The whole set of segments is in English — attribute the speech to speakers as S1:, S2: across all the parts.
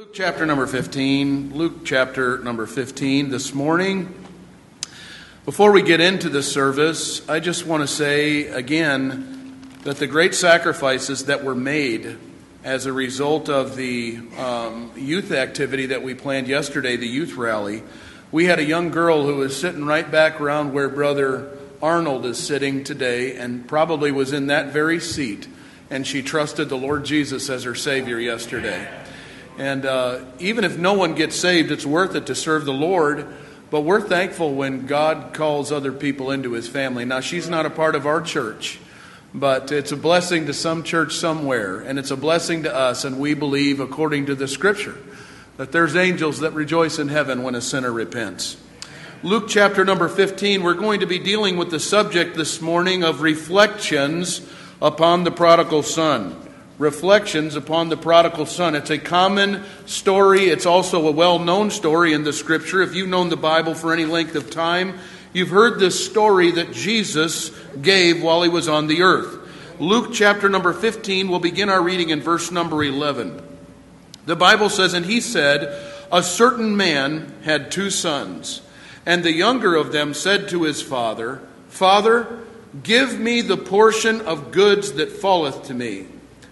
S1: Luke chapter number 15. Luke chapter number 15 this morning. Before we get into the service, I just want to say again that the great sacrifices that were made as a result of the um, youth activity that we planned yesterday, the youth rally, we had a young girl who was sitting right back around where Brother Arnold is sitting today and probably was in that very seat, and she trusted the Lord Jesus as her Savior yesterday. And uh, even if no one gets saved, it's worth it to serve the Lord. But we're thankful when God calls other people into his family. Now, she's not a part of our church, but it's a blessing to some church somewhere, and it's a blessing to us. And we believe, according to the scripture, that there's angels that rejoice in heaven when a sinner repents. Luke chapter number 15, we're going to be dealing with the subject this morning of reflections upon the prodigal son reflections upon the prodigal son. It's a common story. It's also a well known story in the scripture. If you've known the Bible for any length of time, you've heard this story that Jesus gave while he was on the earth. Luke chapter number 15, we'll begin our reading in verse number 11. The Bible says, And he said, A certain man had two sons, and the younger of them said to his father, Father, give me the portion of goods that falleth to me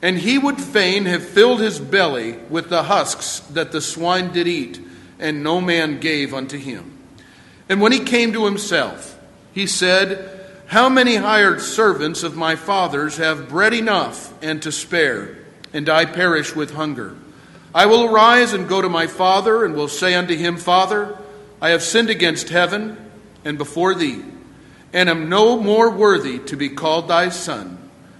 S1: And he would fain have filled his belly with the husks that the swine did eat, and no man gave unto him. And when he came to himself, he said, How many hired servants of my father's have bread enough and to spare, and I perish with hunger? I will arise and go to my father, and will say unto him, Father, I have sinned against heaven and before thee, and am no more worthy to be called thy son.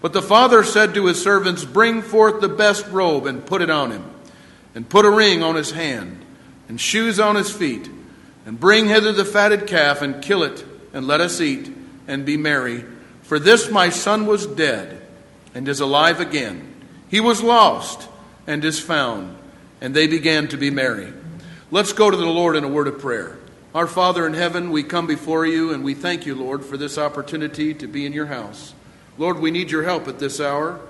S1: But the father said to his servants, Bring forth the best robe and put it on him, and put a ring on his hand, and shoes on his feet, and bring hither the fatted calf, and kill it, and let us eat, and be merry. For this my son was dead, and is alive again. He was lost, and is found. And they began to be merry. Let's go to the Lord in a word of prayer. Our Father in heaven, we come before you, and we thank you, Lord, for this opportunity to be in your house. Lord, we need your help at this hour.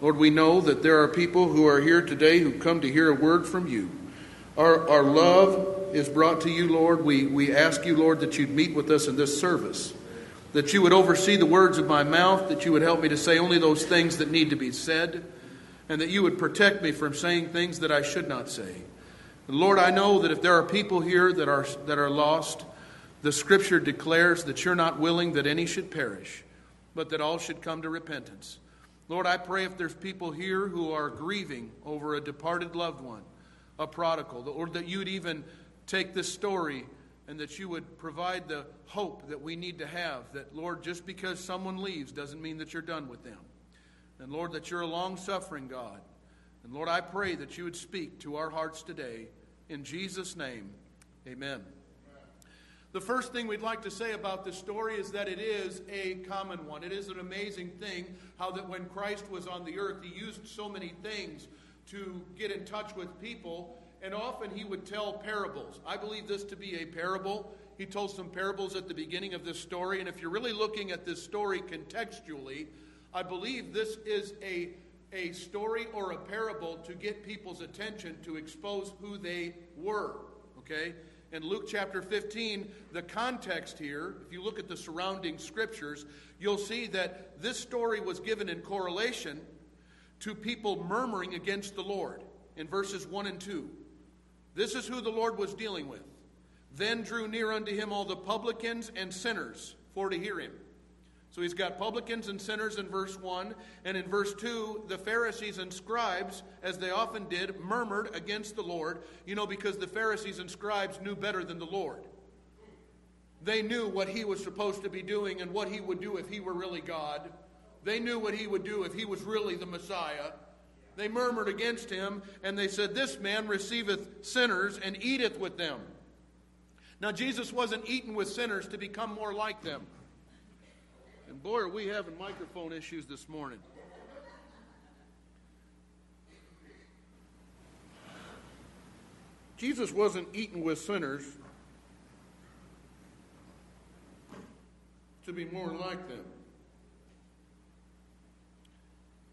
S1: Lord, we know that there are people who are here today who come to hear a word from you. Our, our love is brought to you, Lord. We, we ask you, Lord, that you'd meet with us in this service, that you would oversee the words of my mouth, that you would help me to say only those things that need to be said, and that you would protect me from saying things that I should not say. And Lord, I know that if there are people here that are, that are lost, the scripture declares that you're not willing that any should perish but that all should come to repentance. Lord, I pray if there's people here who are grieving over a departed loved one, a prodigal, or that you'd even take this story and that you would provide the hope that we need to have. That, Lord, just because someone leaves doesn't mean that you're done with them. And, Lord, that you're a long suffering God. And, Lord, I pray that you would speak to our hearts today. In Jesus' name, amen. The first thing we'd like to say about this story is that it is a common one. It is an amazing thing how that when Christ was on the earth, he used so many things to get in touch with people, and often he would tell parables. I believe this to be a parable. He told some parables at the beginning of this story, and if you're really looking at this story contextually, I believe this is a, a story or a parable to get people's attention to expose who they were. Okay? In Luke chapter 15, the context here, if you look at the surrounding scriptures, you'll see that this story was given in correlation to people murmuring against the Lord in verses 1 and 2. This is who the Lord was dealing with. Then drew near unto him all the publicans and sinners for to hear him. So he's got publicans and sinners in verse 1. And in verse 2, the Pharisees and scribes, as they often did, murmured against the Lord, you know, because the Pharisees and scribes knew better than the Lord. They knew what he was supposed to be doing and what he would do if he were really God. They knew what he would do if he was really the Messiah. They murmured against him, and they said, This man receiveth sinners and eateth with them. Now, Jesus wasn't eating with sinners to become more like them. And boy, are we having microphone issues this morning. Jesus wasn't eating with sinners to be more like them.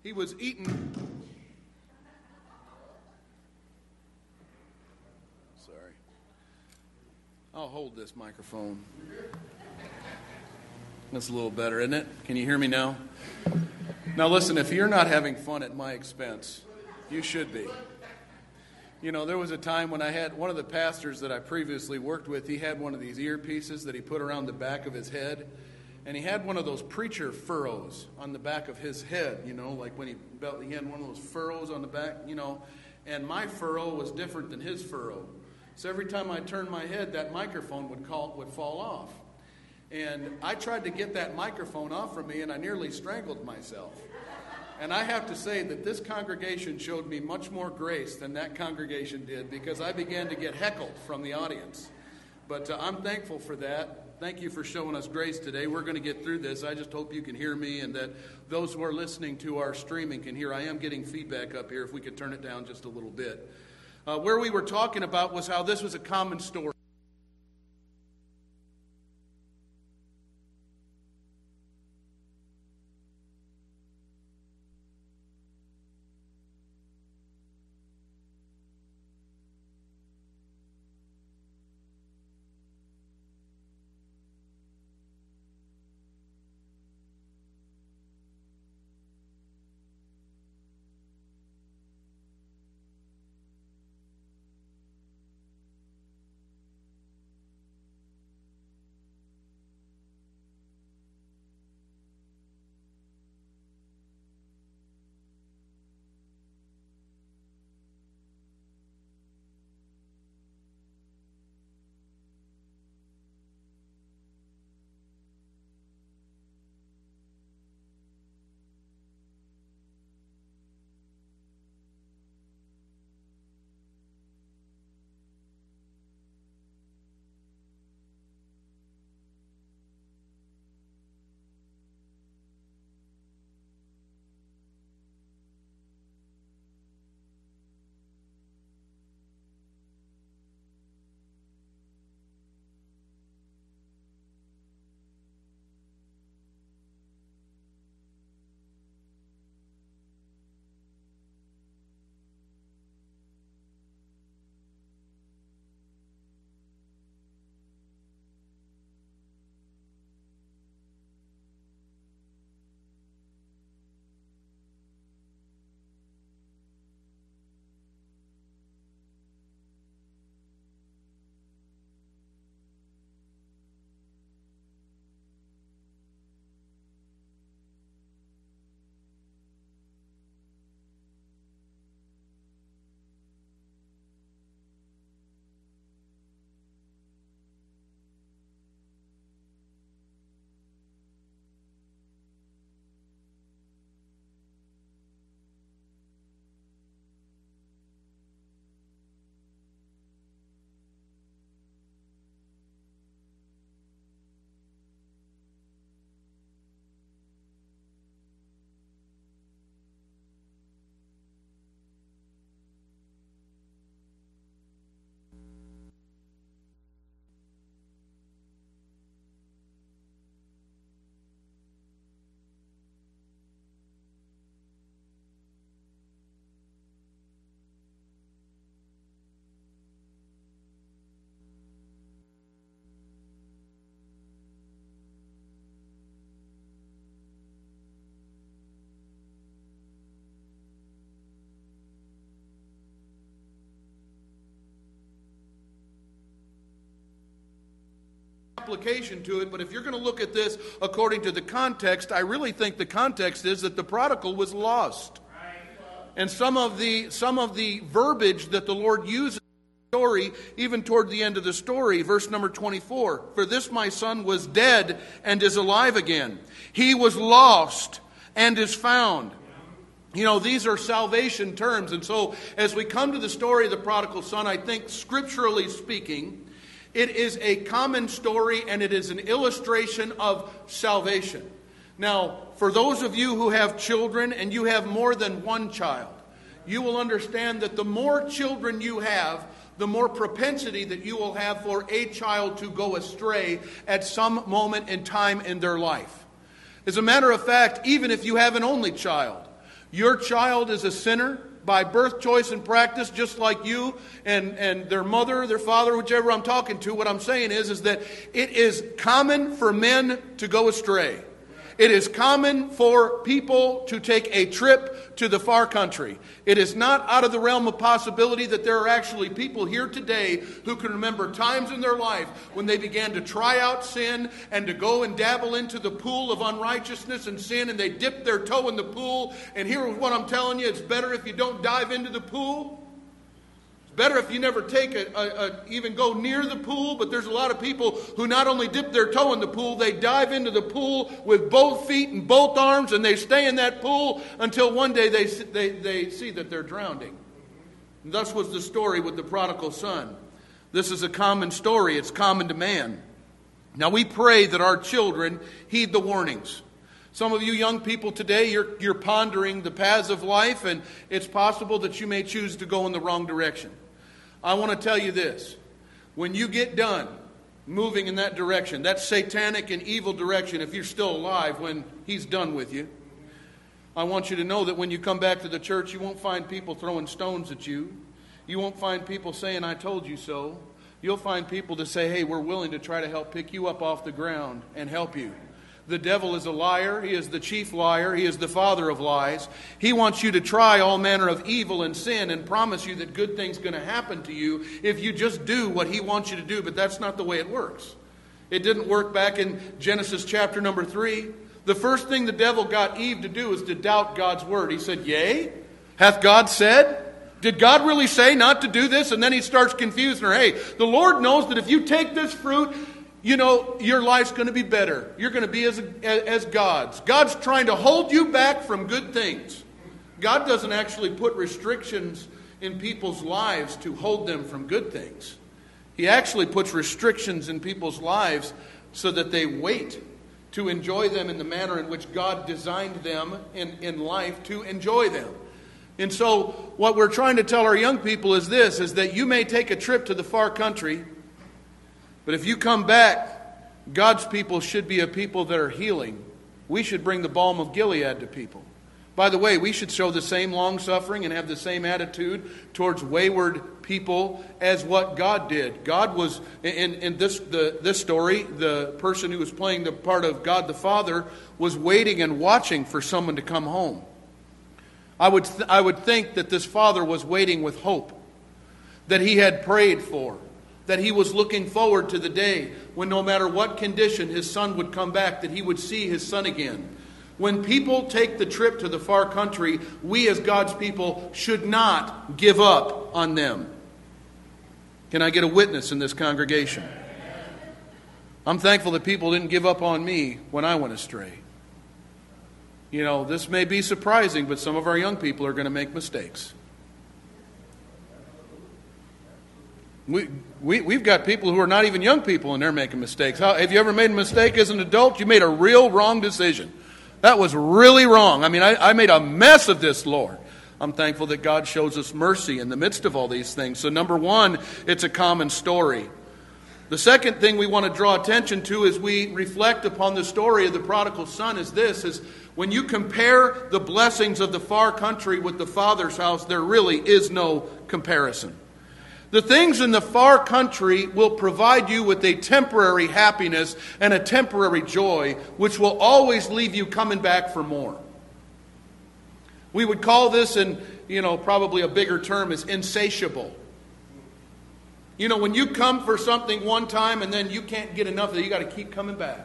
S1: He was eating. Sorry. I'll hold this microphone. That's a little better, isn't it? Can you hear me now? Now, listen, if you're not having fun at my expense, you should be. You know, there was a time when I had one of the pastors that I previously worked with, he had one of these earpieces that he put around the back of his head. And he had one of those preacher furrows on the back of his head, you know, like when he belt, he had one of those furrows on the back, you know. And my furrow was different than his furrow. So every time I turned my head, that microphone would, call, would fall off. And I tried to get that microphone off from me, and I nearly strangled myself. And I have to say that this congregation showed me much more grace than that congregation did because I began to get heckled from the audience. But uh, I'm thankful for that. Thank you for showing us grace today. We're going to get through this. I just hope you can hear me and that those who are listening to our streaming can hear. I am getting feedback up here if we could turn it down just a little bit. Uh, where we were talking about was how this was a common story. Application to it, but if you're going to look at this according to the context, I really think the context is that the prodigal was lost. And some of the, some of the verbiage that the Lord uses story, even toward the end of the story, verse number 24. For this my son was dead and is alive again. He was lost and is found. You know, these are salvation terms. And so, as we come to the story of the prodigal son, I think scripturally speaking, it is a common story and it is an illustration of salvation. Now, for those of you who have children and you have more than one child, you will understand that the more children you have, the more propensity that you will have for a child to go astray at some moment in time in their life. As a matter of fact, even if you have an only child, your child is a sinner by birth, choice, and practice, just like you and, and their mother, their father, whichever I'm talking to. What I'm saying is, is that it is common for men to go astray. It is common for people to take a trip to the far country. It is not out of the realm of possibility that there are actually people here today who can remember times in their life when they began to try out sin and to go and dabble into the pool of unrighteousness and sin and they dipped their toe in the pool. And here's what I'm telling you it's better if you don't dive into the pool Better if you never take a, a, a, even go near the pool, but there's a lot of people who not only dip their toe in the pool, they dive into the pool with both feet and both arms, and they stay in that pool until one day they, they, they see that they're drowning. And thus was the story with the prodigal son. This is a common story, it's common to man. Now we pray that our children heed the warnings. Some of you young people today, you're, you're pondering the paths of life, and it's possible that you may choose to go in the wrong direction. I want to tell you this. When you get done moving in that direction, that satanic and evil direction, if you're still alive when he's done with you, I want you to know that when you come back to the church, you won't find people throwing stones at you. You won't find people saying, I told you so. You'll find people to say, hey, we're willing to try to help pick you up off the ground and help you. The devil is a liar. He is the chief liar. He is the father of lies. He wants you to try all manner of evil and sin and promise you that good things going to happen to you if you just do what he wants you to do, but that's not the way it works. It didn't work back in Genesis chapter number 3. The first thing the devil got Eve to do is to doubt God's word. He said, Yea, hath God said? Did God really say not to do this? And then he starts confusing her. Hey, the Lord knows that if you take this fruit, you know, your life's going to be better. You're going to be as, as God's. God's trying to hold you back from good things. God doesn't actually put restrictions in people's lives to hold them from good things. He actually puts restrictions in people's lives so that they wait to enjoy them in the manner in which God designed them in, in life to enjoy them. And so what we're trying to tell our young people is this is that you may take a trip to the far country but if you come back, God's people should be a people that are healing. We should bring the balm of Gilead to people. By the way, we should show the same long suffering and have the same attitude towards wayward people as what God did. God was, in, in this, the, this story, the person who was playing the part of God the Father was waiting and watching for someone to come home. I would, th- I would think that this father was waiting with hope that he had prayed for that he was looking forward to the day when, no matter what condition, his son would come back, that he would see his son again. When people take the trip to the far country, we as God's people should not give up on them. Can I get a witness in this congregation? I'm thankful that people didn't give up on me when I went astray. You know, this may be surprising, but some of our young people are going to make mistakes. We, we, we've got people who are not even young people and they're making mistakes. How, have you ever made a mistake as an adult? You made a real wrong decision. That was really wrong. I mean, I, I made a mess of this, Lord. I'm thankful that God shows us mercy in the midst of all these things. So, number one, it's a common story. The second thing we want to draw attention to as we reflect upon the story of the prodigal son is this is when you compare the blessings of the far country with the father's house, there really is no comparison. The things in the far country will provide you with a temporary happiness and a temporary joy, which will always leave you coming back for more. We would call this, in you know, probably a bigger term, is insatiable. You know, when you come for something one time and then you can't get enough of it, you got to keep coming back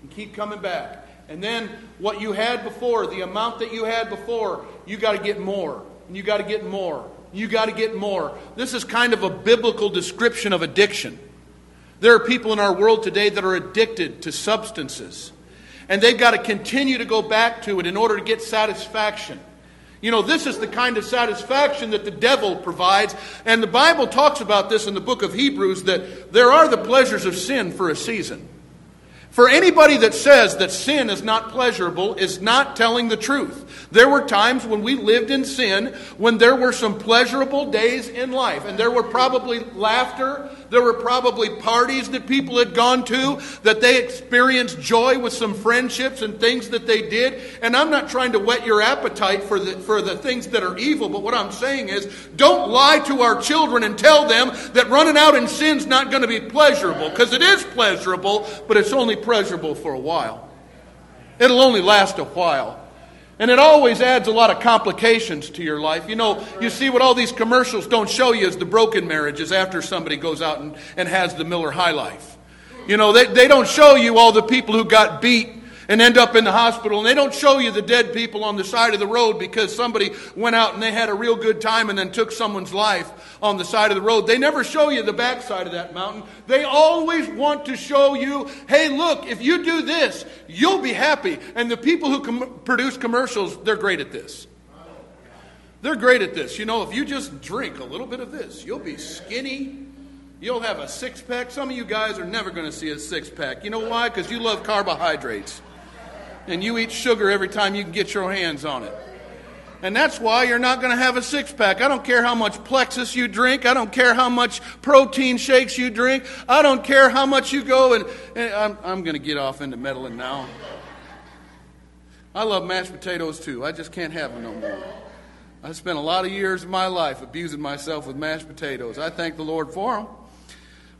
S1: and keep coming back. And then what you had before, the amount that you had before, you got to get more. And you got to get more. You got to get more. This is kind of a biblical description of addiction. There are people in our world today that are addicted to substances. And they've got to continue to go back to it in order to get satisfaction. You know, this is the kind of satisfaction that the devil provides. And the Bible talks about this in the book of Hebrews that there are the pleasures of sin for a season. For anybody that says that sin is not pleasurable is not telling the truth. There were times when we lived in sin when there were some pleasurable days in life, and there were probably laughter, there were probably parties that people had gone to, that they experienced joy with some friendships and things that they did. And I'm not trying to whet your appetite for the, for the things that are evil, but what I'm saying is don't lie to our children and tell them that running out in sin's not going to be pleasurable, because it is pleasurable, but it's only pleasurable for a while. It'll only last a while. And it always adds a lot of complications to your life. You know, you see what all these commercials don't show you is the broken marriages after somebody goes out and, and has the Miller High Life. You know, they, they don't show you all the people who got beat and end up in the hospital. And they don't show you the dead people on the side of the road because somebody went out and they had a real good time and then took someone's life on the side of the road. They never show you the backside of that mountain. They always want to show you, hey, look, if you do this, you'll be happy. And the people who com- produce commercials, they're great at this. They're great at this. You know, if you just drink a little bit of this, you'll be skinny. You'll have a six pack. Some of you guys are never going to see a six pack. You know why? Because you love carbohydrates and you eat sugar every time you can get your hands on it. And that's why you're not going to have a six pack. I don't care how much Plexus you drink. I don't care how much protein shakes you drink. I don't care how much you go and, and I'm, I'm going to get off into meddling now. I love mashed potatoes too. I just can't have them no more. I spent a lot of years of my life abusing myself with mashed potatoes. I thank the Lord for them.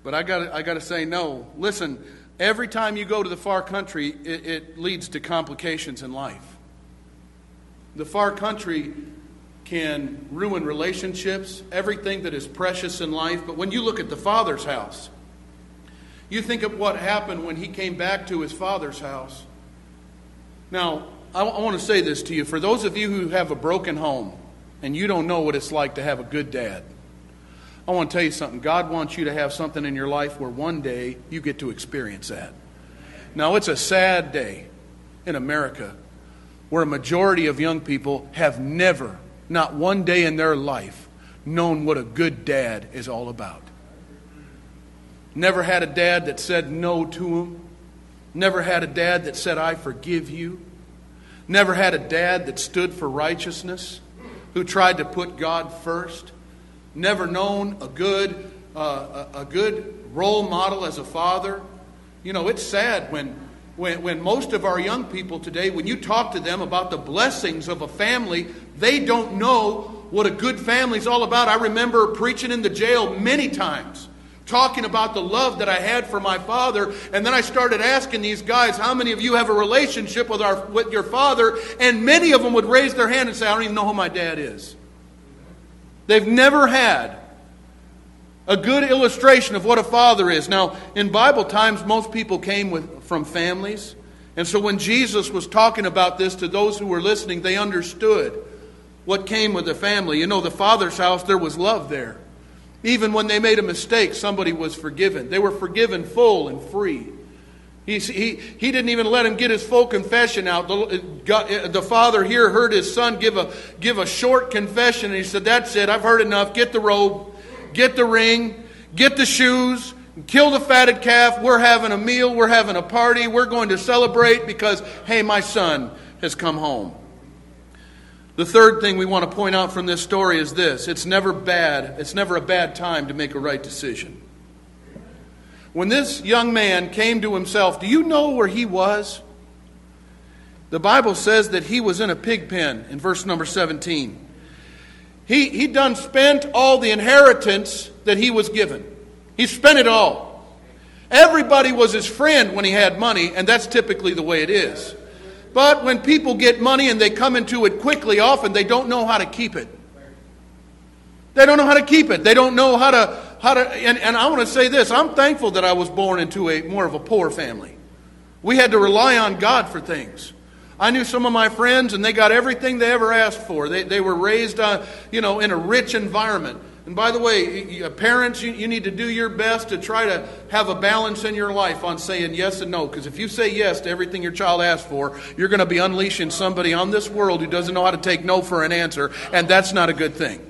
S1: But I got I got to say no. Listen, Every time you go to the far country, it, it leads to complications in life. The far country can ruin relationships, everything that is precious in life. But when you look at the Father's house, you think of what happened when he came back to his Father's house. Now, I, I want to say this to you. For those of you who have a broken home and you don't know what it's like to have a good dad, I want to tell you something. God wants you to have something in your life where one day you get to experience that. Now, it's a sad day in America where a majority of young people have never, not one day in their life, known what a good dad is all about. Never had a dad that said no to him. Never had a dad that said, I forgive you. Never had a dad that stood for righteousness, who tried to put God first never known a good, uh, a, a good role model as a father. You know, it's sad when, when, when most of our young people today, when you talk to them about the blessings of a family, they don't know what a good family is all about. I remember preaching in the jail many times talking about the love that I had for my father. And then I started asking these guys, how many of you have a relationship with, our, with your father? And many of them would raise their hand and say, I don't even know who my dad is. They've never had a good illustration of what a father is. Now, in Bible times, most people came with, from families. And so when Jesus was talking about this to those who were listening, they understood what came with the family. You know, the father's house, there was love there. Even when they made a mistake, somebody was forgiven. They were forgiven full and free. He, he, didn't even let him get his full confession out. The, God, the father here heard his son give a, give a short confession, and he said, That's it, I've heard enough. Get the robe, get the ring, get the shoes, kill the fatted calf. We're having a meal, we're having a party, we're going to celebrate because, hey, my son has come home. The third thing we want to point out from this story is this it's never bad, it's never a bad time to make a right decision. When this young man came to himself, do you know where he was? The Bible says that he was in a pig pen in verse number 17. He, he done spent all the inheritance that he was given. He spent it all. Everybody was his friend when he had money, and that's typically the way it is. But when people get money and they come into it quickly, often they don't know how to keep it. They don't know how to keep it. They don't know how to how to, and, and I want to say this I'm thankful that I was born into a more of a poor family. We had to rely on God for things. I knew some of my friends, and they got everything they ever asked for. They, they were raised, uh, you know, in a rich environment. And by the way, parents, you, you need to do your best to try to have a balance in your life on saying yes and no. Because if you say yes to everything your child asks for, you're going to be unleashing somebody on this world who doesn't know how to take no for an answer, and that's not a good thing.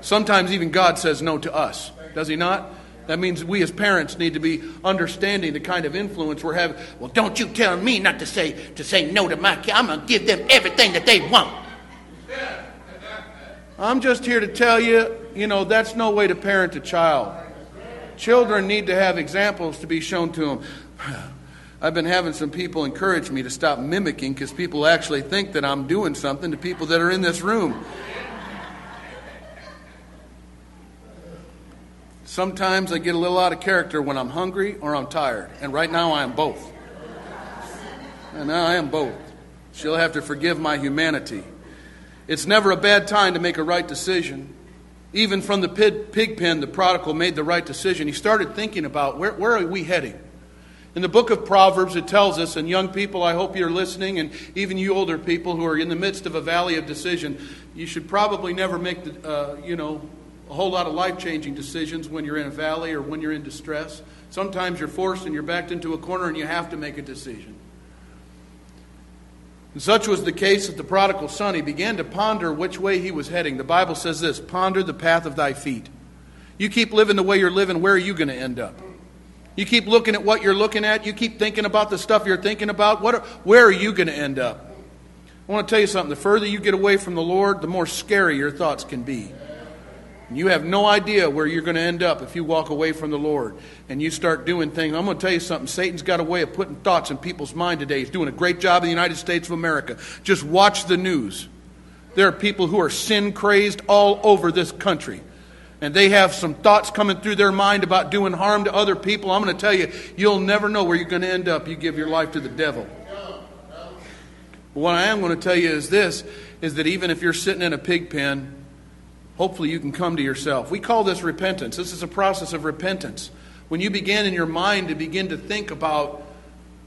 S1: Sometimes even God says no to us, does He not? That means we as parents need to be understanding the kind of influence we're having. Well, don't you tell me not to say to say no to my kid. I'm to give them everything that they want. I'm just here to tell you, you know, that's no way to parent a child. Children need to have examples to be shown to them. I've been having some people encourage me to stop mimicking because people actually think that I'm doing something to people that are in this room. Sometimes I get a little out of character when I'm hungry or I'm tired. And right now I am both. And now I am both. She'll have to forgive my humanity. It's never a bad time to make a right decision. Even from the pig pen, the prodigal made the right decision. He started thinking about where, where are we heading? In the book of Proverbs, it tells us, and young people, I hope you're listening, and even you older people who are in the midst of a valley of decision, you should probably never make the, uh, you know, a whole lot of life changing decisions when you're in a valley or when you're in distress. Sometimes you're forced and you're backed into a corner and you have to make a decision. And such was the case with the prodigal son. He began to ponder which way he was heading. The Bible says this ponder the path of thy feet. You keep living the way you're living, where are you going to end up? You keep looking at what you're looking at, you keep thinking about the stuff you're thinking about, what are, where are you going to end up? I want to tell you something. The further you get away from the Lord, the more scary your thoughts can be. You have no idea where you're going to end up if you walk away from the Lord and you start doing things. I'm going to tell you something. Satan's got a way of putting thoughts in people's mind today. He's doing a great job in the United States of America. Just watch the news. There are people who are sin crazed all over this country. And they have some thoughts coming through their mind about doing harm to other people. I'm going to tell you, you'll never know where you're going to end up. You give your life to the devil. What I am going to tell you is this is that even if you're sitting in a pig pen hopefully you can come to yourself. We call this repentance. This is a process of repentance. When you begin in your mind to begin to think about,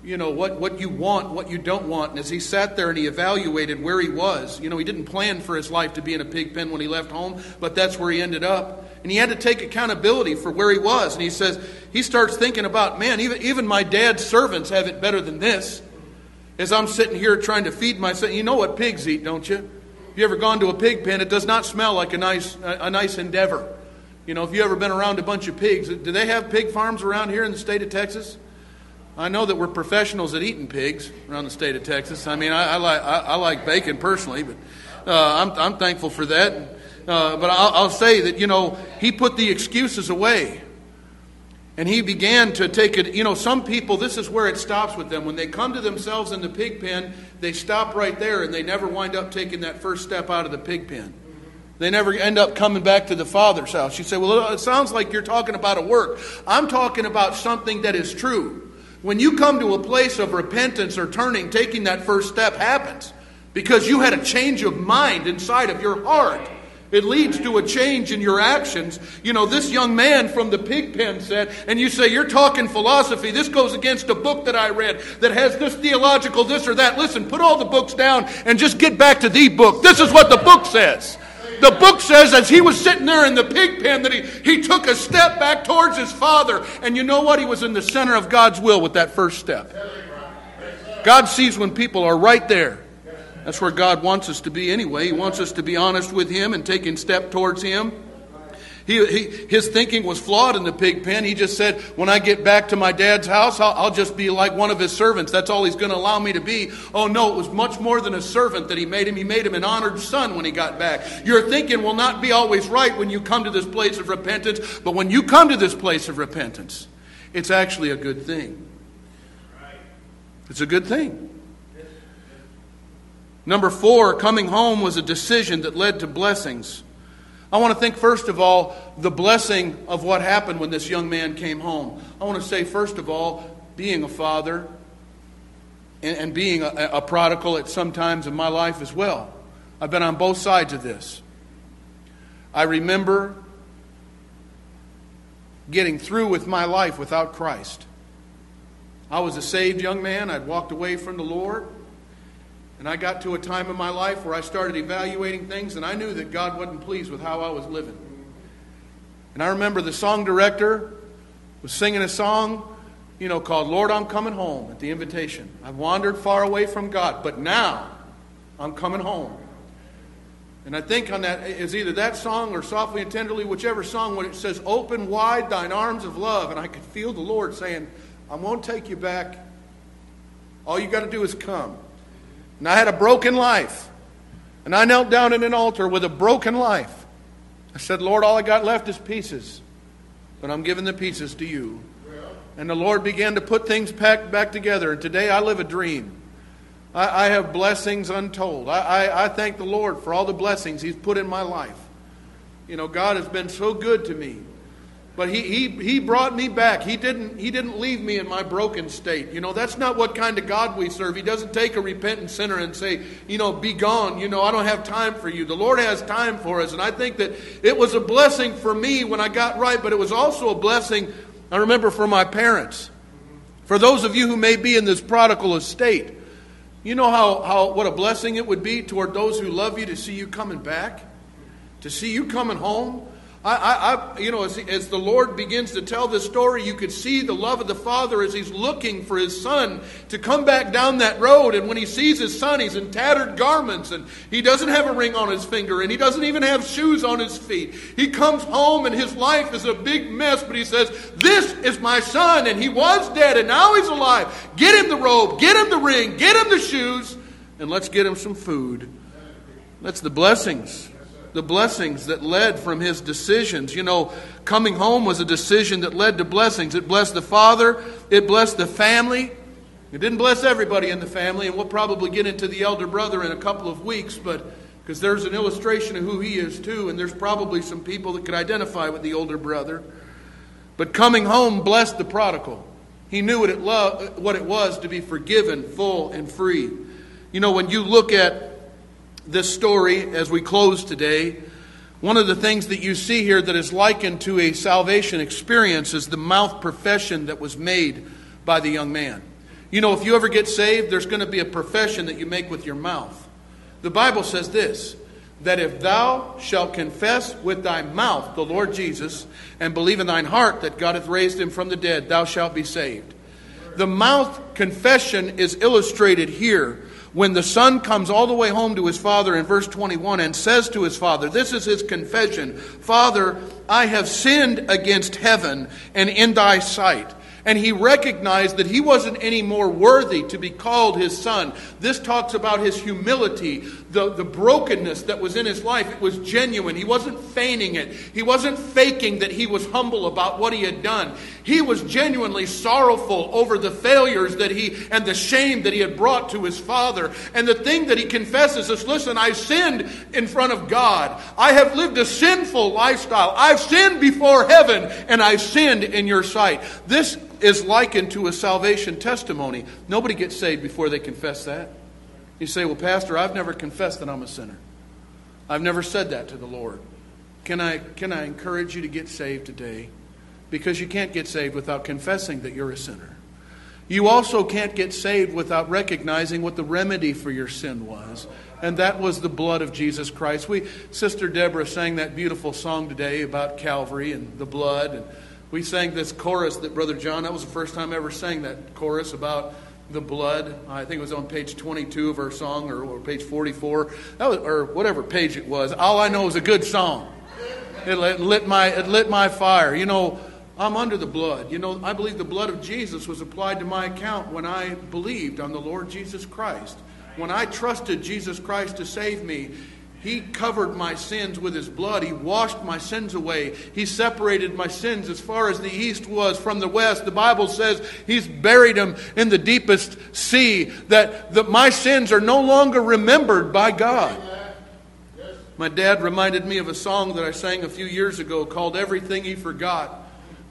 S1: you know, what, what you want, what you don't want. And as he sat there and he evaluated where he was, you know, he didn't plan for his life to be in a pig pen when he left home, but that's where he ended up. And he had to take accountability for where he was. And he says, he starts thinking about, man, even, even my dad's servants have it better than this. As I'm sitting here trying to feed myself, you know what pigs eat, don't you? If you ever gone to a pig pen, it does not smell like a nice, a nice endeavor. You know, if you ever been around a bunch of pigs, do they have pig farms around here in the state of Texas? I know that we're professionals at eating pigs around the state of Texas. I mean, I, I like I, I, like bacon personally, but uh, I'm I'm thankful for that. Uh, but I'll, I'll say that you know he put the excuses away. And he began to take it. You know, some people, this is where it stops with them. When they come to themselves in the pig pen, they stop right there and they never wind up taking that first step out of the pig pen. They never end up coming back to the Father's house. You say, well, it sounds like you're talking about a work. I'm talking about something that is true. When you come to a place of repentance or turning, taking that first step happens because you had a change of mind inside of your heart. It leads to a change in your actions. You know, this young man from the pig pen said, and you say, You're talking philosophy. This goes against a book that I read that has this theological, this or that. Listen, put all the books down and just get back to the book. This is what the book says. The book says, as he was sitting there in the pig pen, that he, he took a step back towards his father. And you know what? He was in the center of God's will with that first step. God sees when people are right there that's where God wants us to be anyway. He wants us to be honest with Him and taking step towards Him. He, he, his thinking was flawed in the pig pen. He just said, When I get back to my dad's house, I'll, I'll just be like one of his servants. That's all he's going to allow me to be. Oh, no, it was much more than a servant that he made him. He made him an honored son when he got back. Your thinking will not be always right when you come to this place of repentance, but when you come to this place of repentance, it's actually a good thing. It's a good thing. Number four, coming home was a decision that led to blessings. I want to think, first of all, the blessing of what happened when this young man came home. I want to say, first of all, being a father and, and being a, a prodigal at some times in my life as well. I've been on both sides of this. I remember getting through with my life without Christ. I was a saved young man. I'd walked away from the Lord. And I got to a time in my life where I started evaluating things, and I knew that God wasn't pleased with how I was living. And I remember the song director was singing a song, you know, called Lord, I'm Coming Home at the invitation. I've wandered far away from God, but now I'm coming home. And I think on that is either that song or Softly and Tenderly, whichever song, when it says, Open wide thine arms of love. And I could feel the Lord saying, I won't take you back. All you got to do is come. And I had a broken life. And I knelt down at an altar with a broken life. I said, Lord, all I got left is pieces. But I'm giving the pieces to you. And the Lord began to put things back, back together. And today I live a dream. I, I have blessings untold. I, I, I thank the Lord for all the blessings He's put in my life. You know, God has been so good to me. But he, he, he brought me back. He didn't, he didn't leave me in my broken state. You know, that's not what kind of God we serve. He doesn't take a repentant sinner and say, you know, be gone. You know, I don't have time for you. The Lord has time for us. And I think that it was a blessing for me when I got right, but it was also a blessing, I remember, for my parents. For those of you who may be in this prodigal estate, you know how, how what a blessing it would be toward those who love you to see you coming back, to see you coming home. I, I, you know, as, as the Lord begins to tell this story, you could see the love of the Father as He's looking for His Son to come back down that road. And when He sees His Son, He's in tattered garments and He doesn't have a ring on His finger and He doesn't even have shoes on His feet. He comes home and His life is a big mess, but He says, This is my Son, and He was dead and now He's alive. Get Him the robe, get Him the ring, get Him the shoes, and let's get Him some food. That's the blessings the blessings that led from his decisions. You know, coming home was a decision that led to blessings. It blessed the father, it blessed the family. It didn't bless everybody in the family, and we'll probably get into the elder brother in a couple of weeks, but because there's an illustration of who he is too, and there's probably some people that could identify with the older brother. But coming home blessed the prodigal. He knew what it, lo- what it was to be forgiven, full, and free. You know, when you look at this story as we close today, one of the things that you see here that is likened to a salvation experience is the mouth profession that was made by the young man. You know, if you ever get saved, there's going to be a profession that you make with your mouth. The Bible says this that if thou shalt confess with thy mouth the Lord Jesus and believe in thine heart that God hath raised him from the dead, thou shalt be saved. The mouth confession is illustrated here when the son comes all the way home to his father in verse 21 and says to his father, This is his confession Father, I have sinned against heaven and in thy sight and he recognized that he wasn't any more worthy to be called his son. This talks about his humility, the, the brokenness that was in his life. It was genuine. He wasn't feigning it, he wasn't faking that he was humble about what he had done. He was genuinely sorrowful over the failures that he and the shame that he had brought to his father. And the thing that he confesses is listen, I sinned in front of God. I have lived a sinful lifestyle. I've sinned before heaven and I've sinned in your sight. This is likened to a salvation testimony. Nobody gets saved before they confess that. You say, Well, Pastor, I've never confessed that I'm a sinner. I've never said that to the Lord. Can I, can I encourage you to get saved today? Because you can't get saved without confessing that you're a sinner. You also can't get saved without recognizing what the remedy for your sin was. And that was the blood of Jesus Christ. We, Sister Deborah sang that beautiful song today about Calvary and the blood. And we sang this chorus that Brother John, that was the first time I ever sang that chorus about the blood. I think it was on page 22 of our song or, or page 44, was, or whatever page it was. All I know is a good song. It lit my, it lit my fire. You know, I'm under the blood. You know, I believe the blood of Jesus was applied to my account when I believed on the Lord Jesus Christ. When I trusted Jesus Christ to save me, he covered my sins with His blood. He washed my sins away. He separated my sins as far as the east was from the west. The Bible says He's buried them in the deepest sea, that the, my sins are no longer remembered by God. My dad reminded me of a song that I sang a few years ago called Everything He Forgot.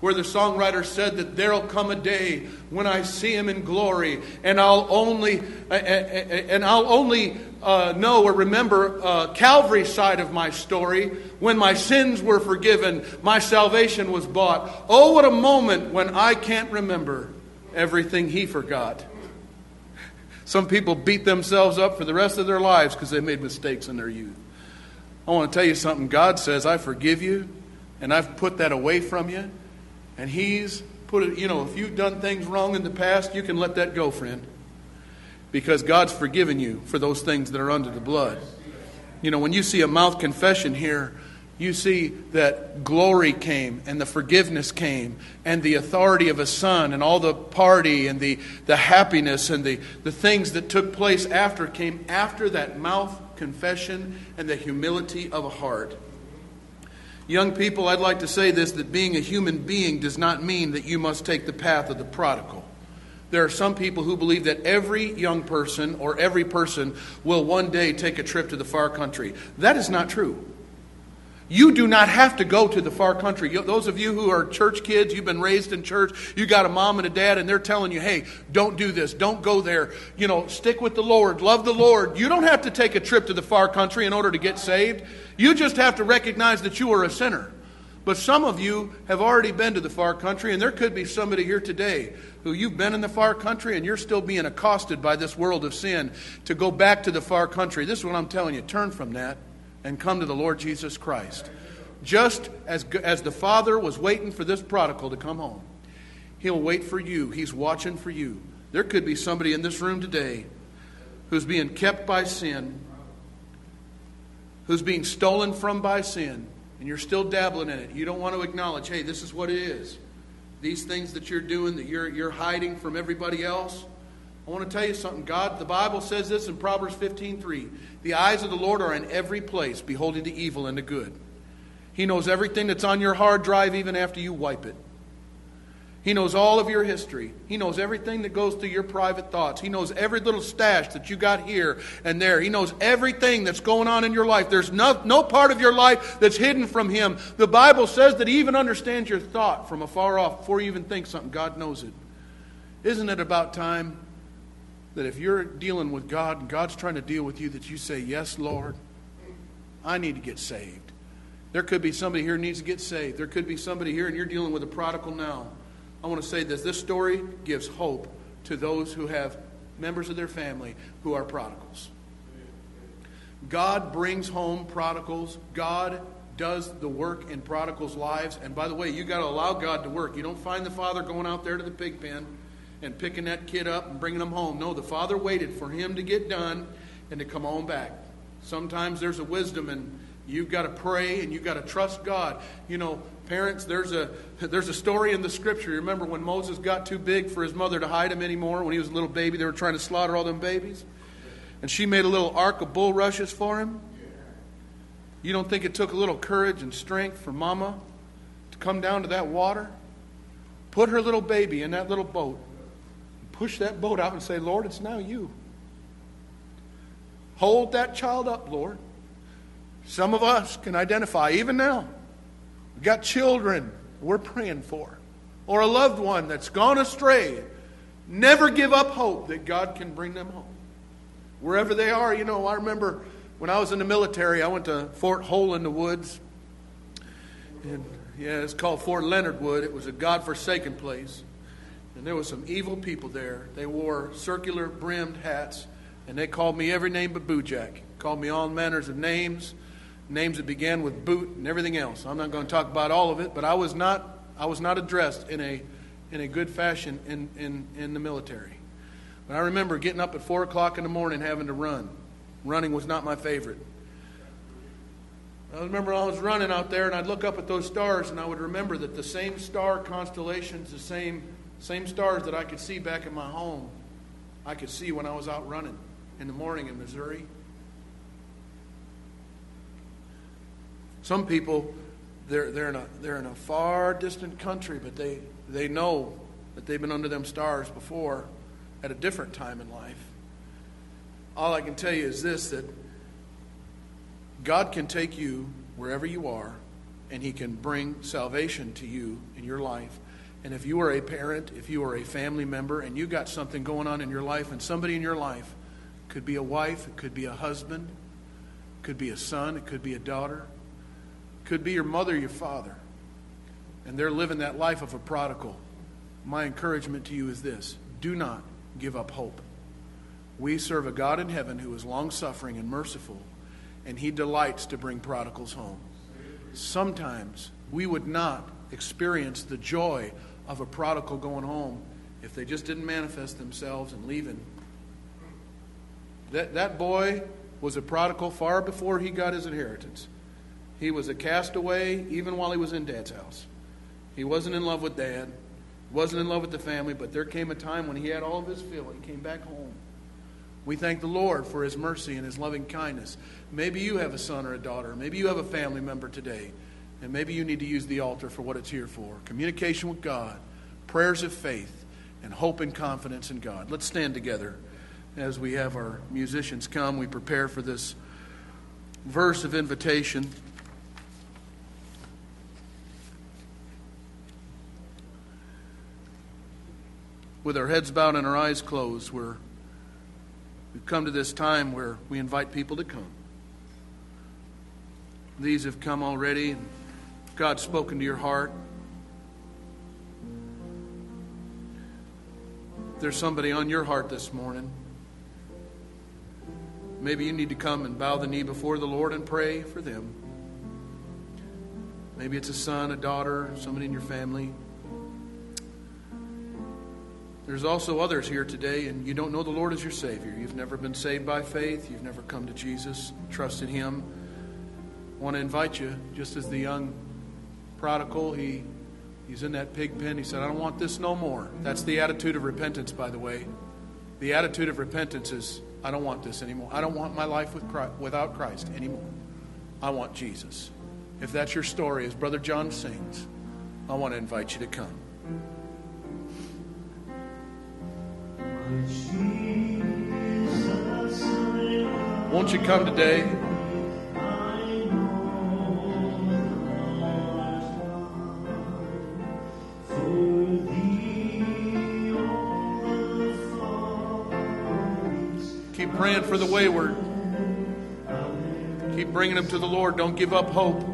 S1: Where the songwriter said that there'll come a day when I see him in glory, and I'll only and I'll only uh, know or remember uh, Calvary's side of my story when my sins were forgiven, my salvation was bought. Oh, what a moment when I can't remember everything he forgot. Some people beat themselves up for the rest of their lives because they made mistakes in their youth. I want to tell you something. God says, I forgive you, and I've put that away from you. And He's put it, you know, if you've done things wrong in the past, you can let that go, friend. Because God's forgiven you for those things that are under the blood. You know, when you see a mouth confession here, you see that glory came and the forgiveness came and the authority of a son and all the party and the, the happiness and the, the things that took place after came after that mouth confession and the humility of a heart. Young people, I'd like to say this that being a human being does not mean that you must take the path of the prodigal. There are some people who believe that every young person or every person will one day take a trip to the far country. That is not true. You do not have to go to the far country. Those of you who are church kids, you've been raised in church, you got a mom and a dad, and they're telling you, hey, don't do this, don't go there. You know, stick with the Lord, love the Lord. You don't have to take a trip to the far country in order to get saved. You just have to recognize that you are a sinner. But some of you have already been to the far country, and there could be somebody here today who you've been in the far country and you're still being accosted by this world of sin to go back to the far country. This is what I'm telling you turn from that and come to the Lord Jesus Christ. Just as, as the Father was waiting for this prodigal to come home, He'll wait for you. He's watching for you. There could be somebody in this room today who's being kept by sin, who's being stolen from by sin, and you're still dabbling in it. You don't want to acknowledge, hey, this is what it is. These things that you're doing, that you're, you're hiding from everybody else. I want to tell you something. God, the Bible says this in Proverbs 15:3. The eyes of the Lord are in every place, beholding the evil and the good. He knows everything that's on your hard drive even after you wipe it. He knows all of your history. He knows everything that goes through your private thoughts. He knows every little stash that you got here and there. He knows everything that's going on in your life. There's no, no part of your life that's hidden from Him. The Bible says that He even understands your thought from afar off before you even think something. God knows it. Isn't it about time that if you're dealing with God and God's trying to deal with you, that you say, Yes, Lord, I need to get saved. There could be somebody here needs to get saved. There could be somebody here and you're dealing with a prodigal now. I want to say this this story gives hope to those who have members of their family who are prodigals. God brings home prodigals. God does the work in prodigals' lives. And by the way, you got to allow God to work. You don't find the father going out there to the pig pen and picking that kid up and bringing him home. No, the father waited for him to get done and to come on back. Sometimes there's a wisdom and you've got to pray and you've got to trust God. You know, parents, there's a there's a story in the scripture. You remember when Moses got too big for his mother to hide him anymore when he was a little baby, they were trying to slaughter all them babies. And she made a little ark of bulrushes for him. You don't think it took a little courage and strength for mama to come down to that water? Put her little baby in that little boat push that boat out and say, Lord, it's now you. Hold that child up, Lord. Some of us can identify, even now. We've got children we're praying for, or a loved one that's gone astray. Never give up hope that God can bring them home. Wherever they are, you know, I remember when I was in the military, I went to Fort Hole in the Woods. And yeah, it's called Fort Leonard Wood. It was a God forsaken place. And there were some evil people there. They wore circular brimmed hats, and they called me every name but Boojack. Called me all manners of names, names that began with boot and everything else. I'm not going to talk about all of it, but I was not I was not addressed in a in a good fashion in, in, in the military. But I remember getting up at four o'clock in the morning having to run. Running was not my favorite. I remember I was running out there and I'd look up at those stars and I would remember that the same star constellations, the same same stars that I could see back in my home, I could see when I was out running in the morning in Missouri. Some people, they're, they're, in a, they're in a far distant country, but they, they know that they've been under them stars before at a different time in life. All I can tell you is this that God can take you wherever you are and He can bring salvation to you in your life. And if you are a parent, if you are a family member, and you got something going on in your life, and somebody in your life could be a wife, it could be a husband, could be a son, it could be a daughter, it could be your mother, your father, and they're living that life of a prodigal. My encouragement to you is this do not give up hope. We serve a God in heaven who is long suffering and merciful, and he delights to bring prodigals home. Sometimes we would not experience the joy of a prodigal going home if they just didn't manifest themselves and leaving. That, that boy was a prodigal far before he got his inheritance. He was a castaway even while he was in dad's house. He wasn't in love with dad, wasn't in love with the family, but there came a time when he had all of his fill and came back home. We thank the Lord for his mercy and his loving kindness. Maybe you have a son or a daughter. Maybe you have a family member today. And maybe you need to use the altar for what it's here for communication with God, prayers of faith, and hope and confidence in God. Let's stand together as we have our musicians come. We prepare for this verse of invitation. With our heads bowed and our eyes closed, we're, we've come to this time where we invite people to come. These have come already. God's spoken to your heart. There's somebody on your heart this morning. Maybe you need to come and bow the knee before the Lord and pray for them. Maybe it's a son, a daughter, somebody in your family. There's also others here today, and you don't know the Lord as your Savior. You've never been saved by faith. You've never come to Jesus, trusted Him. I want to invite you, just as the young prodigal, he, he's in that pig pen. He said, I don't want this no more. That's the attitude of repentance, by the way. The attitude of repentance is, I don't want this anymore. I don't want my life with Christ, without Christ anymore. I want Jesus. If that's your story, as Brother John sings, I want to invite you to come. Won't you come today? Praying for the wayward. Keep bringing them to the Lord. Don't give up hope.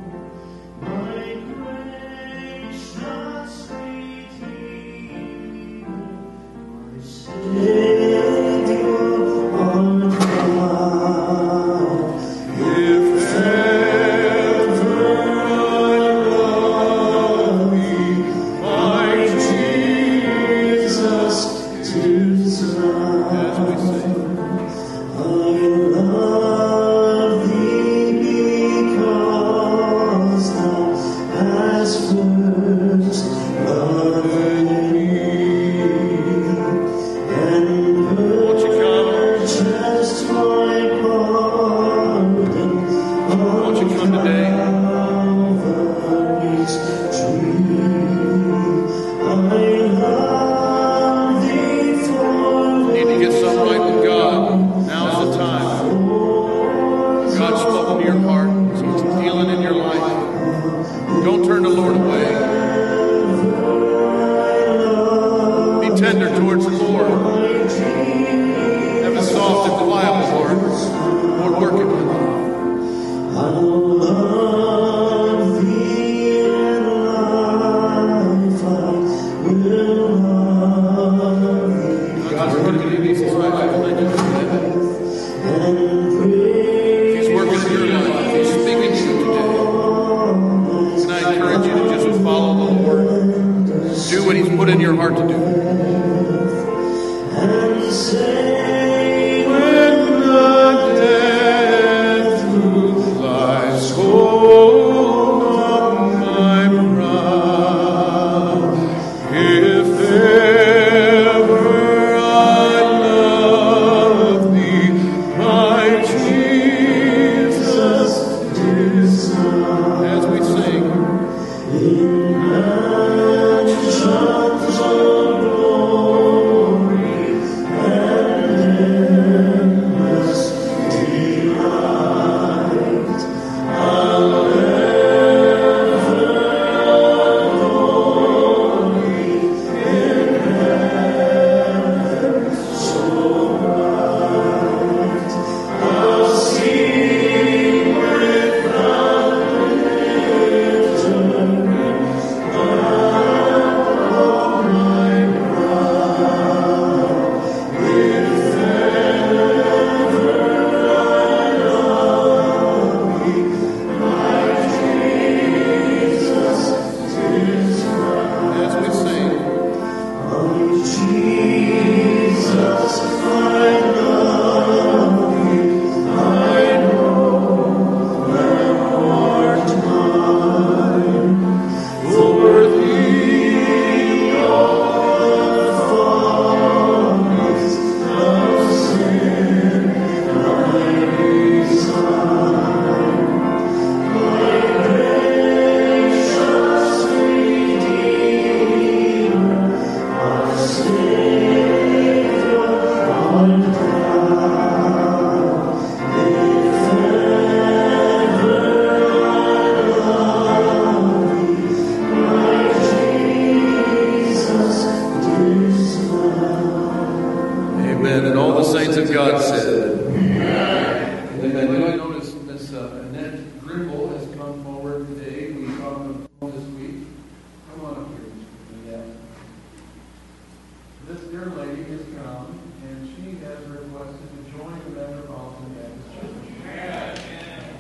S1: Lady has come, and she has requested to join the Metropolitan Baptist Church.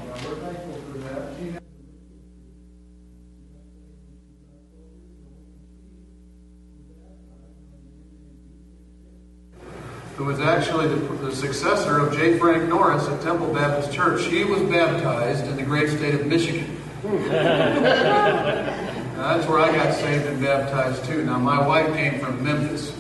S1: Well, we're thankful for that. She has who was actually the, the successor of J. Frank Norris at Temple Baptist Church. He was baptized in the great state of Michigan. That's where I got saved and baptized too. Now, my wife came from Memphis,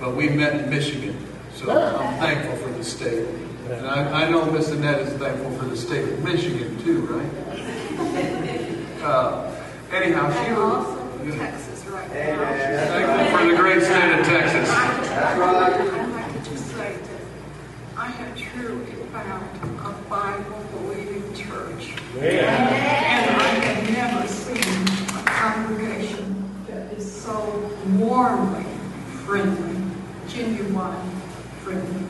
S1: but we met in Michigan. So I'm thankful for the state. And I, I know Miss Annette is thankful for the state of Michigan too, right? Uh, anyhow, she
S2: And
S1: was
S2: also Texas right now.
S1: thankful for the great state of Texas.
S2: I'd like to just say that I have truly found a Bible-believing church. And I have never seen a congregation that is so warmly friendly, genuine friendly.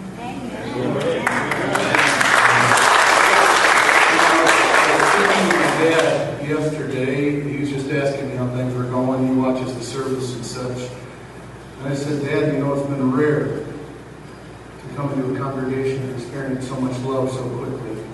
S1: my dad yesterday. He was just asking me how things were going. He watches the service and such. And I said, Dad, you know, it's been rare to come into a congregation and experience so much love so quickly.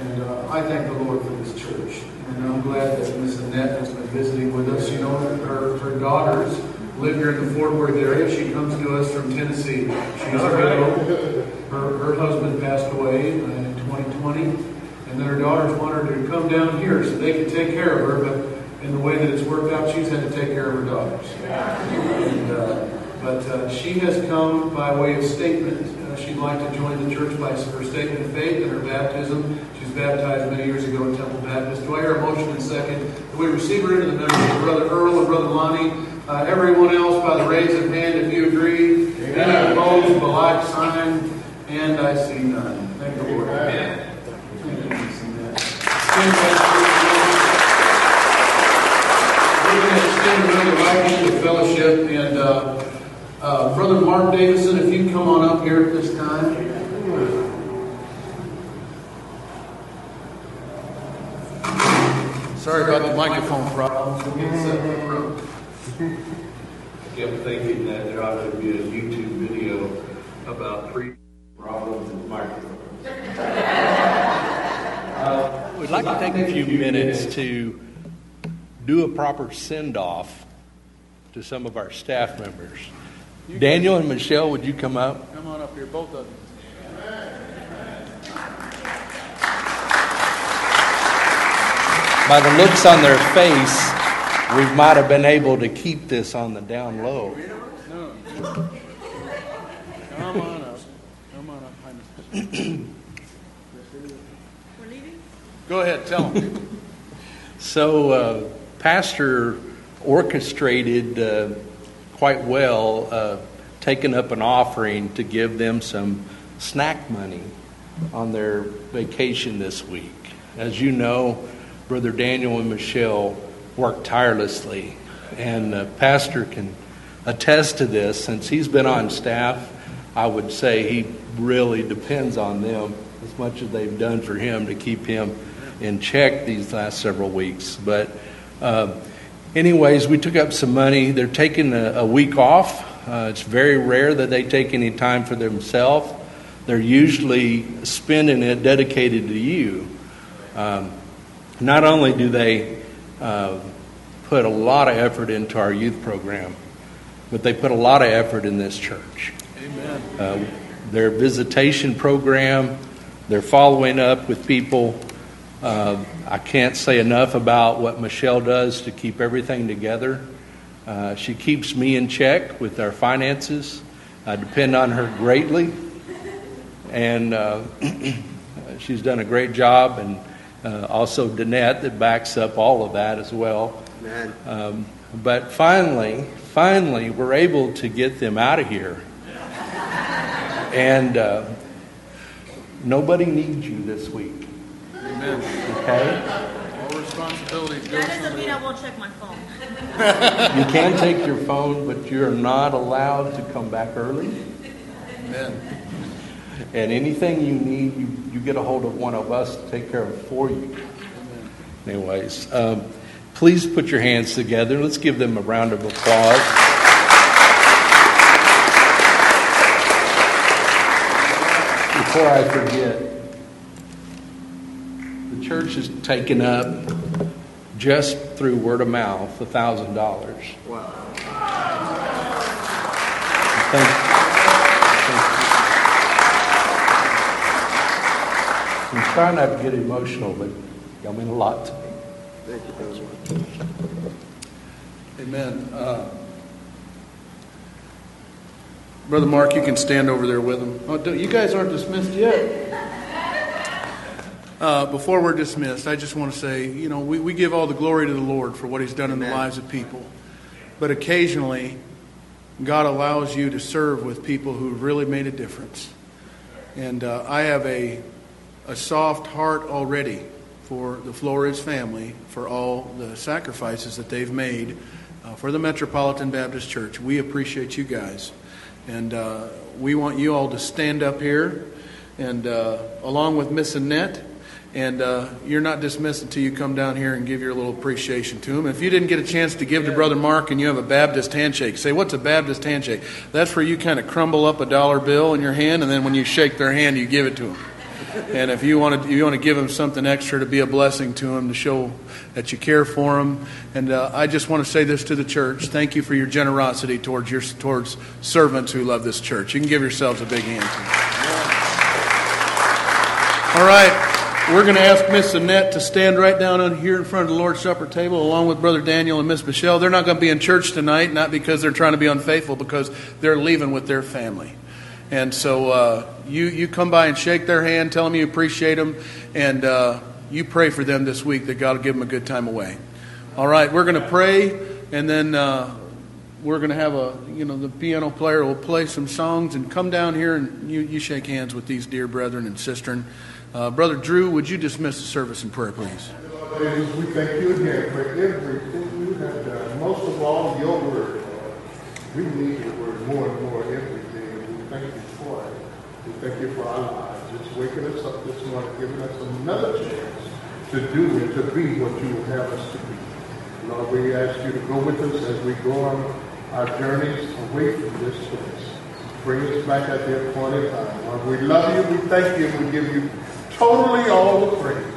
S1: And uh, I thank the Lord for this church. And I'm glad that Miss Annette has been visiting with us. You know, her, her daughters live here in the Fort Worth area. She comes to us from Tennessee. She's a widow. Her, her husband passed away in 2020. And then her daughters wanted her to come down here so they could take care of her. But in the way that it's worked out, she's had to take care of her daughters. And, uh, but uh, she has come by way of statement. Uh, she'd like to join the church by her statement of faith and her baptism. She was baptized many years ago in Temple Baptist. Do I hear a motion in second? that We receive her into the membership. Brother Earl and Brother Lonnie. Uh, everyone else by the raise of hand if you agree. Any opposed, the like sign. And I see none. Thank the Lord. Amen. Thank you, Miss Annette. Stand by, please. We're going to right hand of fellowship. And uh, uh, Brother Mark Davison, if you come on up here at this time. Sorry about the microphone problems. Front.
S3: kept thinking that there ought to be a YouTube video about three problems with microphones.
S4: We'd like to take a few minutes to do a proper send off to some of our staff members. Daniel and Michelle, would you come up?
S1: Come on up here, both of you.
S4: By the looks on their face, we might have been able to keep this on the down low.
S1: No. Come on up. Come on up. Hi, Mr. Go ahead, tell them.
S4: So, uh, Pastor orchestrated uh, quite well, uh, taking up an offering to give them some snack money on their vacation this week. As you know, Brother Daniel and Michelle worked tirelessly, and uh, Pastor can attest to this. Since he's been on staff, I would say he really depends on them as much as they've done for him to keep him in check these last several weeks. But, uh, anyways, we took up some money. They're taking a, a week off. Uh, it's very rare that they take any time for themselves. They're usually spending it dedicated to you. Um, not only do they uh, put a lot of effort into our youth program, but they put a lot of effort in this church.
S1: Amen.
S4: Uh, their visitation program, they're following up with people. Uh, I can't say enough about what Michelle does to keep everything together. Uh, she keeps me in check with our finances. I depend on her greatly, and uh, she's done a great job. And uh, also Danette that backs up all of that as well. Um, but finally, finally, we're able to get them out of here. And uh, nobody needs you this week,
S1: Amen.
S4: okay?
S1: All responsibilities go
S5: That doesn't mean I won't check my phone.
S4: You can take your phone, but you're not allowed to come back early.
S1: Amen.
S4: And anything you need, you, you get a hold of one of us to take care of it for you. Anyways, um, please put your hands together. Let's give them a round of applause. Before I forget, the church has taken up just through word of mouth a thousand dollars. Wow. Thank, thank you. I'm trying not to get emotional, but y'all mean a lot to me.
S5: Thank you, President.
S1: Amen. Uh, Brother Mark, you can stand over there with him. Oh, you guys aren't dismissed yet. Uh, before we're dismissed, I just want to say, you know, we, we give all the glory to the Lord for what He's done in the lives of people. But occasionally, God allows you to serve with people who have really made a difference. And uh, I have a, a soft heart already for the Flores family for all the sacrifices that they've made uh, for the Metropolitan Baptist Church. We appreciate you guys. And uh, we want you all to stand up here and uh, along with Miss Annette. And uh, you're not dismissed until you come down here and give your little appreciation to him. If you didn't get a chance to give to Brother Mark and you have a Baptist handshake, say, What's a Baptist handshake? That's where you kind of crumble up a dollar bill in your hand, and then when you shake their hand, you give it to them. And if you want to, you want to give them something extra to be a blessing to them, to show that you care for them. And uh, I just want to say this to the church: Thank you for your generosity towards your towards servants who love this church. You can give yourselves a big hand. All right, we're going to ask Miss Annette to stand right down on here in front of the Lord's Supper table, along with Brother Daniel and Miss Michelle. They're not going to be in church tonight, not because they're trying to be unfaithful, because they're leaving with their family. And so uh, you, you come by and shake their hand, tell them you appreciate them, and uh, you pray for them this week that God will give them a good time away. All right, we're going to pray, and then uh, we're going to have a, you know, the piano player will play some songs and come down here and you, you shake hands with these dear brethren and sistren. Uh, Brother Drew, would you dismiss the service in prayer, please?
S6: Jesus, we thank you again for everything you have done. Most of all, your word. We need your word more and more every day. We thank you for it. We thank you for our lives. Just waking us up this morning, giving us another chance to do and to be what you have us to be. Lord, we ask you to go with us as we go on our journeys away from this place. Bring us back at the appointed time. Lord, we love you, we thank you, we give you totally all praise.